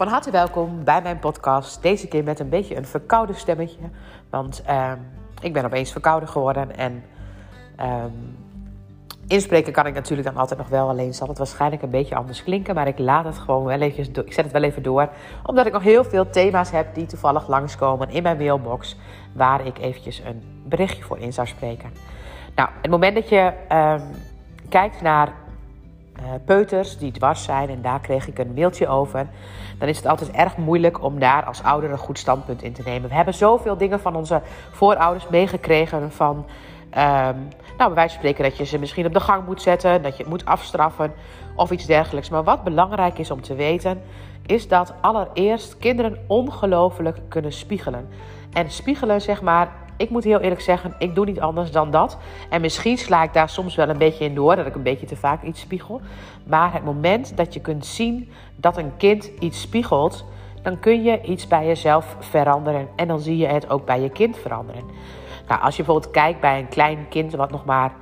Van harte welkom bij mijn podcast. Deze keer met een beetje een verkouden stemmetje. Want uh, ik ben opeens verkouden geworden. En uh, inspreken kan ik natuurlijk dan altijd nog wel. Alleen zal het waarschijnlijk een beetje anders klinken. Maar ik laat het gewoon wel even. Ik zet het wel even door. Omdat ik nog heel veel thema's heb die toevallig langskomen in mijn mailbox. Waar ik eventjes een berichtje voor in zou spreken. Nou, het moment dat je uh, kijkt naar peuters die dwars zijn, en daar kreeg ik een mailtje over, dan is het altijd erg moeilijk om daar als ouder een goed standpunt in te nemen. We hebben zoveel dingen van onze voorouders meegekregen van, um, nou bij wijze van spreken dat je ze misschien op de gang moet zetten, dat je het moet afstraffen of iets dergelijks. Maar wat belangrijk is om te weten, is dat allereerst kinderen ongelooflijk kunnen spiegelen. En spiegelen, zeg maar, ik moet heel eerlijk zeggen, ik doe niet anders dan dat. En misschien sla ik daar soms wel een beetje in door, dat ik een beetje te vaak iets spiegel. Maar het moment dat je kunt zien dat een kind iets spiegelt, dan kun je iets bij jezelf veranderen. En dan zie je het ook bij je kind veranderen. Nou, als je bijvoorbeeld kijkt bij een klein kind wat nog maar.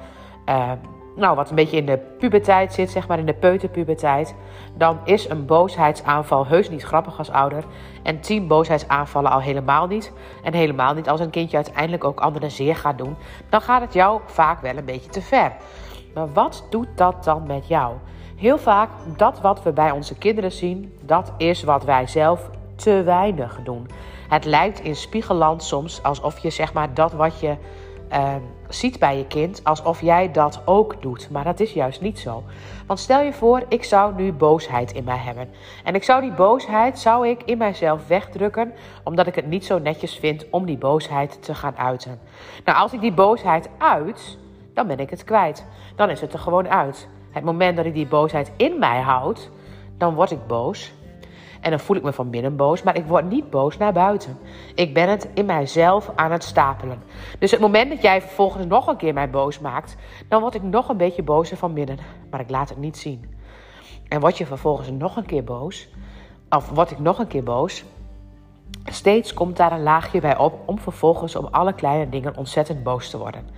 Uh, nou, wat een beetje in de puberteit zit, zeg maar in de peuterpuberteit, dan is een boosheidsaanval heus niet grappig als ouder. En tien boosheidsaanvallen al helemaal niet. En helemaal niet als een kindje uiteindelijk ook anderen zeer gaat doen. Dan gaat het jou vaak wel een beetje te ver. Maar wat doet dat dan met jou? Heel vaak, dat wat we bij onze kinderen zien, dat is wat wij zelf te weinig doen. Het lijkt in spiegelland soms alsof je zeg maar dat wat je uh, ziet bij je kind alsof jij dat ook doet. Maar dat is juist niet zo. Want stel je voor, ik zou nu boosheid in mij hebben. En ik zou die boosheid zou ik in mijzelf wegdrukken, omdat ik het niet zo netjes vind om die boosheid te gaan uiten. Nou, als ik die boosheid uit, dan ben ik het kwijt. Dan is het er gewoon uit. Het moment dat ik die boosheid in mij houd, dan word ik boos. En dan voel ik me van binnen boos, maar ik word niet boos naar buiten. Ik ben het in mijzelf aan het stapelen. Dus het moment dat jij vervolgens nog een keer mij boos maakt, dan word ik nog een beetje bozer van binnen, maar ik laat het niet zien. En word je vervolgens nog een keer boos, of word ik nog een keer boos, Steeds komt daar een laagje bij op om vervolgens om alle kleine dingen ontzettend boos te worden.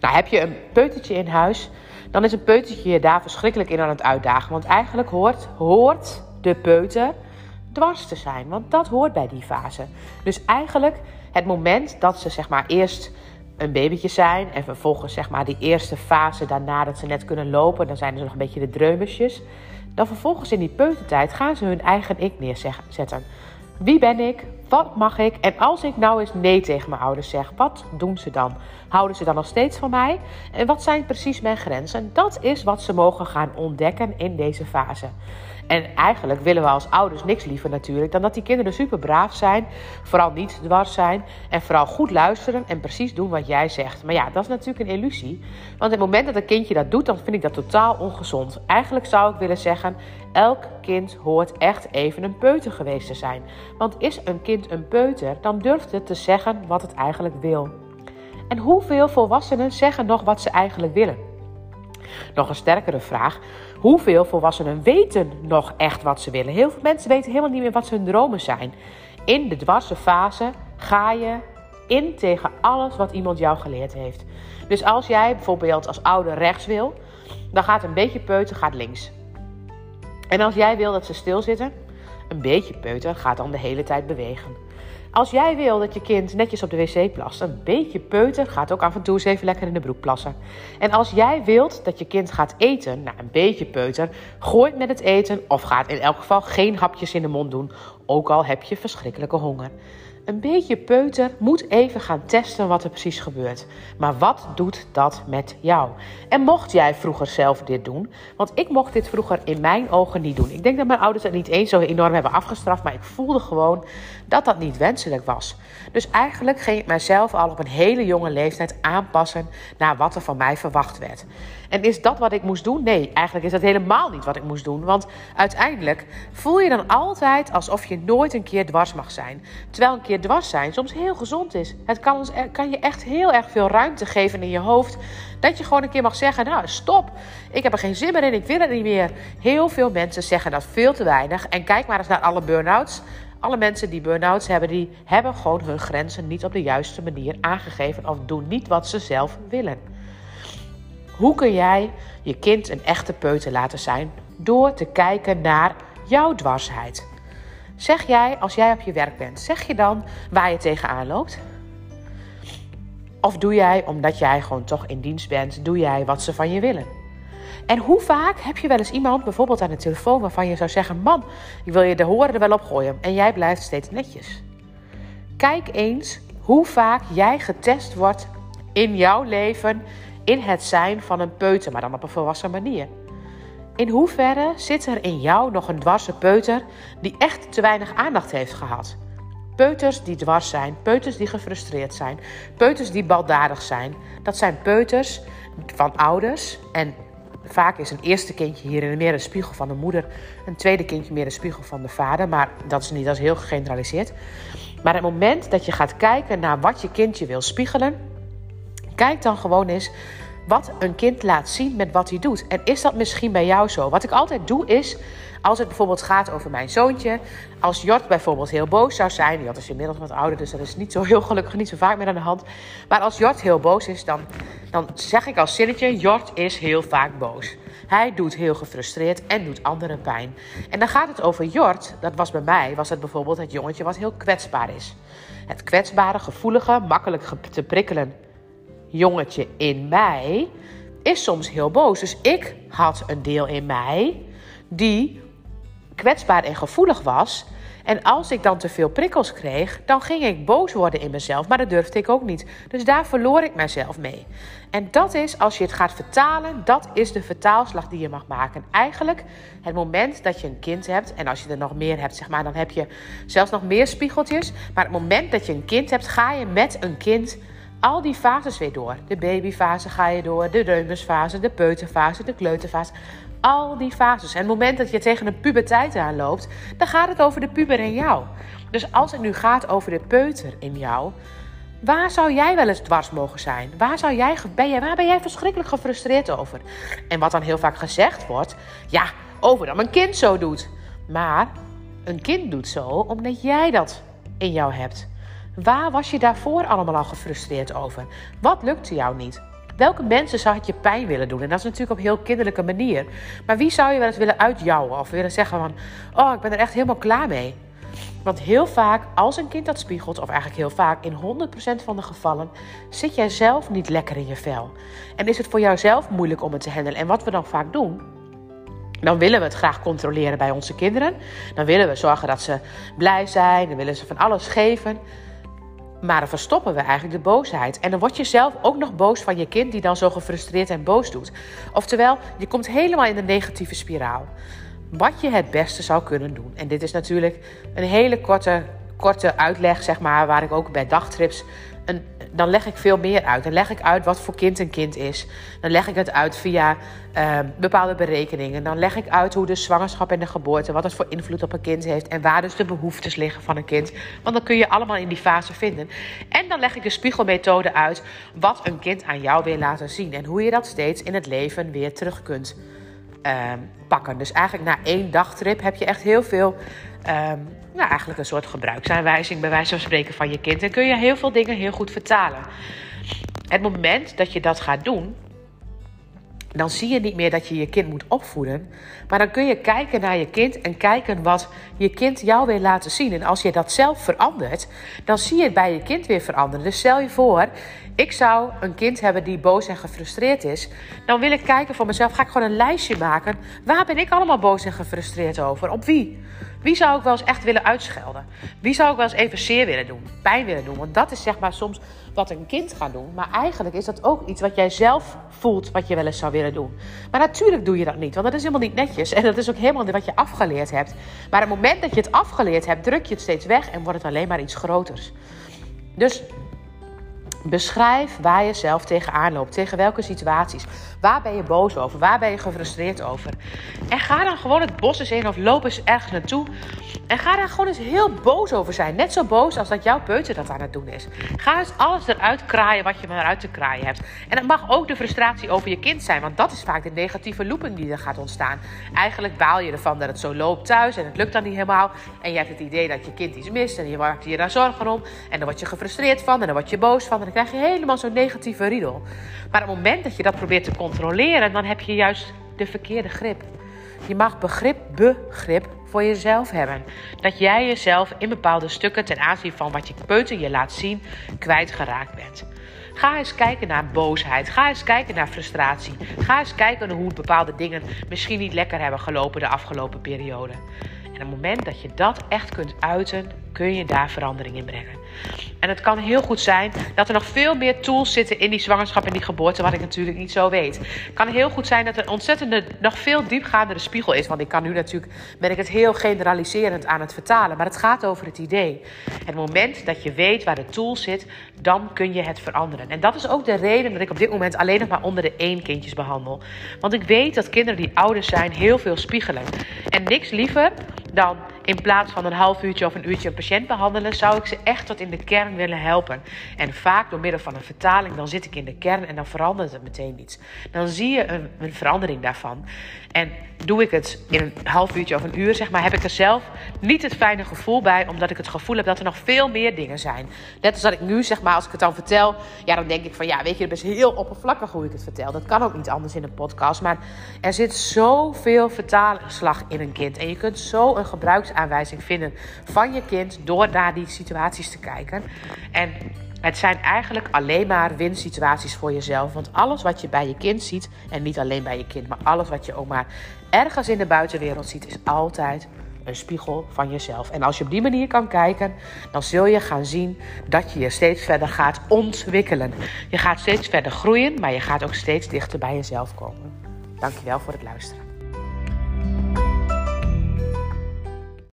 Nou, heb je een peutertje in huis, dan is een peutertje je daar verschrikkelijk in aan het uitdagen. Want eigenlijk hoort, hoort de peuter dwars te zijn. Want dat hoort bij die fase. Dus eigenlijk het moment dat ze zeg maar eerst een babytje zijn en vervolgens zeg maar die eerste fase daarna dat ze net kunnen lopen, dan zijn ze nog een beetje de dreumesjes. Dan vervolgens in die peutertijd gaan ze hun eigen ik neerzetten. Wie ben ik? Wat mag ik? En als ik nou eens nee tegen mijn ouders zeg, wat doen ze dan? Houden ze dan nog steeds van mij? En wat zijn precies mijn grenzen? Dat is wat ze mogen gaan ontdekken in deze fase. En eigenlijk willen we als ouders niks liever natuurlijk dan dat die kinderen super braaf zijn, vooral niet dwars zijn en vooral goed luisteren en precies doen wat jij zegt. Maar ja, dat is natuurlijk een illusie. Want het moment dat een kindje dat doet, dan vind ik dat totaal ongezond. Eigenlijk zou ik willen zeggen, elk kind hoort echt even een peuter geweest te zijn. Want is een kind een peuter, dan durft het te zeggen wat het eigenlijk wil. En hoeveel volwassenen zeggen nog wat ze eigenlijk willen? Nog een sterkere vraag: hoeveel volwassenen weten nog echt wat ze willen? Heel veel mensen weten helemaal niet meer wat hun dromen zijn. In de dwarse fase ga je in tegen alles wat iemand jou geleerd heeft. Dus als jij bijvoorbeeld als ouder rechts wil, dan gaat een beetje peuter gaat links. En als jij wil dat ze stilzitten, een beetje peuter gaat dan de hele tijd bewegen. Als jij wil dat je kind netjes op de wc plast, een beetje peuter gaat ook af en toe eens even lekker in de broek plassen. En als jij wilt dat je kind gaat eten, nou een beetje peuter, gooit met het eten of gaat in elk geval geen hapjes in de mond doen, ook al heb je verschrikkelijke honger. Een beetje peuter moet even gaan testen wat er precies gebeurt. Maar wat doet dat met jou? En mocht jij vroeger zelf dit doen? Want ik mocht dit vroeger in mijn ogen niet doen. Ik denk dat mijn ouders het niet eens zo enorm hebben afgestraft. Maar ik voelde gewoon dat dat niet wenselijk was. Dus eigenlijk ging ik mezelf al op een hele jonge leeftijd aanpassen naar wat er van mij verwacht werd. En is dat wat ik moest doen? Nee, eigenlijk is dat helemaal niet wat ik moest doen. Want uiteindelijk voel je dan altijd alsof je nooit een keer dwars mag zijn. Terwijl een keer dwars zijn soms heel gezond is. Het kan, ons, kan je echt heel erg veel ruimte geven in je hoofd. Dat je gewoon een keer mag zeggen: Nou, stop. Ik heb er geen zin meer in. Ik wil het niet meer. Heel veel mensen zeggen dat veel te weinig. En kijk maar eens naar alle burn-outs. Alle mensen die burn-outs hebben, die hebben gewoon hun grenzen niet op de juiste manier aangegeven of doen niet wat ze zelf willen. Hoe kun jij je kind een echte peuter laten zijn door te kijken naar jouw dwarsheid? Zeg jij, als jij op je werk bent, zeg je dan waar je tegenaan loopt? Of doe jij, omdat jij gewoon toch in dienst bent, doe jij wat ze van je willen? En hoe vaak heb je wel eens iemand, bijvoorbeeld aan de telefoon, waarvan je zou zeggen: Man, ik wil je de horen er wel op gooien. En jij blijft steeds netjes. Kijk eens hoe vaak jij getest wordt in jouw leven in het zijn van een peuter, maar dan op een volwassen manier. In hoeverre zit er in jou nog een dwarse peuter die echt te weinig aandacht heeft gehad? Peuters die dwars zijn, peuters die gefrustreerd zijn, peuters die baldadig zijn. Dat zijn peuters van ouders. En vaak is een eerste kindje hier meer een spiegel van de moeder, een tweede kindje meer een spiegel van de vader. Maar dat is niet, dat is heel gegeneraliseerd. Maar het moment dat je gaat kijken naar wat je kindje wil spiegelen, kijk dan gewoon eens wat een kind laat zien met wat hij doet. En is dat misschien bij jou zo? Wat ik altijd doe is, als het bijvoorbeeld gaat over mijn zoontje, als Jort bijvoorbeeld heel boos zou zijn, Jort is inmiddels wat ouder, dus dat is niet zo heel gelukkig, niet zo vaak meer aan de hand. Maar als Jort heel boos is, dan, dan zeg ik als zinnetje, Jort is heel vaak boos. Hij doet heel gefrustreerd en doet anderen pijn. En dan gaat het over Jort, dat was bij mij, was het bijvoorbeeld het jongetje wat heel kwetsbaar is. Het kwetsbare, gevoelige, makkelijk te prikkelen jongetje in mij is soms heel boos. Dus ik had een deel in mij die kwetsbaar en gevoelig was. En als ik dan te veel prikkels kreeg, dan ging ik boos worden in mezelf. Maar dat durfde ik ook niet. Dus daar verloor ik mezelf mee. En dat is, als je het gaat vertalen, dat is de vertaalslag die je mag maken. Eigenlijk het moment dat je een kind hebt, en als je er nog meer hebt, zeg maar, dan heb je zelfs nog meer spiegeltjes. Maar het moment dat je een kind hebt, ga je met een kind al die fases weer door. De babyfase ga je door, de reumusfase, de peuterfase, de kleuterfase. Al die fases. En het moment dat je tegen een puberteit aanloopt, dan gaat het over de puber in jou. Dus als het nu gaat over de peuter in jou, waar zou jij wel eens dwars mogen zijn? Waar, zou jij, ben jij, waar ben jij verschrikkelijk gefrustreerd over? En wat dan heel vaak gezegd wordt, ja, over dat mijn kind zo doet. Maar een kind doet zo omdat jij dat in jou hebt. Waar was je daarvoor allemaal al gefrustreerd over? Wat lukte jou niet? Welke mensen zou het je pijn willen doen? En dat is natuurlijk op heel kinderlijke manier. Maar wie zou je wel eens willen uitjouwen of willen zeggen van... oh, ik ben er echt helemaal klaar mee. Want heel vaak, als een kind dat spiegelt, of eigenlijk heel vaak, in 100% van de gevallen, zit jij zelf niet lekker in je vel. En is het voor jou zelf moeilijk om het te handelen. En wat we dan vaak doen, dan willen we het graag controleren bij onze kinderen. Dan willen we zorgen dat ze blij zijn, dan willen ze van alles geven. Maar dan verstoppen we eigenlijk de boosheid. En dan word je zelf ook nog boos van je kind die dan zo gefrustreerd en boos doet. Oftewel, je komt helemaal in de negatieve spiraal. Wat je het beste zou kunnen doen. En dit is natuurlijk een hele korte, korte uitleg, zeg maar, waar ik ook bij dagtrips een, dan leg ik veel meer uit. Dan leg ik uit wat voor kind een kind is. Dan leg ik het uit via uh, bepaalde berekeningen. Dan leg ik uit hoe de zwangerschap en de geboorte, wat het voor invloed op een kind heeft. En waar dus de behoeftes liggen van een kind. Want dan kun je allemaal in die fase vinden. En dan leg ik de spiegelmethode uit wat een kind aan jou wil laten zien. En hoe je dat steeds in het leven weer terug kunt pakken. Dus eigenlijk na één dagtrip heb je echt heel veel um, nou, eigenlijk een soort gebruiksaanwijzing, bij wijze van spreken, van je kind. En kun je heel veel dingen heel goed vertalen. Het moment dat je dat gaat doen, dan zie je niet meer dat je je kind moet opvoeden. Maar dan kun je kijken naar je kind en kijken wat je kind jou wil laten zien. En als je dat zelf verandert, dan zie je het bij je kind weer veranderen. Dus stel je voor, ik zou een kind hebben die boos en gefrustreerd is. Dan wil ik kijken voor mezelf, ga ik gewoon een lijstje maken. Waar ben ik allemaal boos en gefrustreerd over? Op wie? Wie zou ik wel eens echt willen uitschelden? Wie zou ik wel eens even zeer willen doen? Pijn willen doen? Want dat is zeg maar soms wat een kind gaat doen. Maar eigenlijk is dat ook iets wat jij zelf voelt wat je wel eens zou willen doen. Maar natuurlijk doe je dat niet, want dat is helemaal niet netjes. En dat is ook helemaal wat je afgeleerd hebt. Maar op het moment dat je het afgeleerd hebt, druk je het steeds weg en wordt het alleen maar iets groters. Dus Beschrijf waar je zelf tegenaan loopt. Tegen welke situaties. Waar ben je boos over? Waar ben je gefrustreerd over? En ga dan gewoon het bos eens in of loop eens ergens naartoe. En ga daar gewoon eens heel boos over zijn. Net zo boos als dat jouw peuter dat aan het doen is. Ga eens alles eruit kraaien wat je maar te kraaien hebt. En dat mag ook de frustratie over je kind zijn. Want dat is vaak de negatieve looping die er gaat ontstaan. Eigenlijk baal je ervan dat het zo loopt thuis en het lukt dan niet helemaal. En je hebt het idee dat je kind iets mist en je maakt je daar zorgen om. En dan word je gefrustreerd van en dan word je boos van krijg je helemaal zo'n negatieve riedel. Maar op het moment dat je dat probeert te controleren, dan heb je juist de verkeerde grip. Je mag begrip, begrip voor jezelf hebben. Dat jij jezelf in bepaalde stukken ten aanzien van wat je peuter je laat zien, kwijtgeraakt bent. Ga eens kijken naar boosheid. Ga eens kijken naar frustratie. Ga eens kijken hoe bepaalde dingen misschien niet lekker hebben gelopen de afgelopen periode. En op het moment dat je dat echt kunt uiten, kun je daar verandering in brengen. En het kan heel goed zijn dat er nog veel meer tools zitten in die zwangerschap en die geboorte, wat ik natuurlijk niet zo weet. Het kan heel goed zijn dat er ontzettende, nog veel diepgaandere spiegel is. Want ik kan nu natuurlijk, ben ik het heel generaliserend aan het vertalen. Maar het gaat over het idee. Het moment dat je weet waar de tool zit, dan kun je het veranderen. En dat is ook de reden dat ik op dit moment alleen nog maar onder de één kindjes behandel. Want ik weet dat kinderen die ouder zijn heel veel spiegelen. En niks liever dan in plaats van een half uurtje of een uurtje een patiënt behandelen, zou ik ze echt tot in de kern willen helpen. En vaak door middel van een vertaling, dan zit ik in de kern en dan verandert het meteen iets. Dan zie je een, een verandering daarvan. En doe ik het in een half uurtje of een uur, zeg maar, heb ik er zelf niet het fijne gevoel bij, omdat ik het gevoel heb dat er nog veel meer dingen zijn. Net als dat ik nu, zeg maar, als ik het dan vertel, ja, dan denk ik van, ja, weet je, het is heel oppervlakkig hoe ik het vertel. Dat kan ook niet anders in een podcast, maar er zit zoveel vertaalslag in een kind. En je kunt zo een gebruiksaanwijzing vinden van je kind door naar die situaties te kijken. En het zijn eigenlijk alleen maar winsituaties voor jezelf. Want alles wat je bij je kind ziet, en niet alleen bij je kind, maar alles wat je ook maar ergens in de buitenwereld ziet, is altijd een spiegel van jezelf. En als je op die manier kan kijken, dan zul je gaan zien dat je je steeds verder gaat ontwikkelen. Je gaat steeds verder groeien, maar je gaat ook steeds dichter bij jezelf komen. Dankjewel voor het luisteren.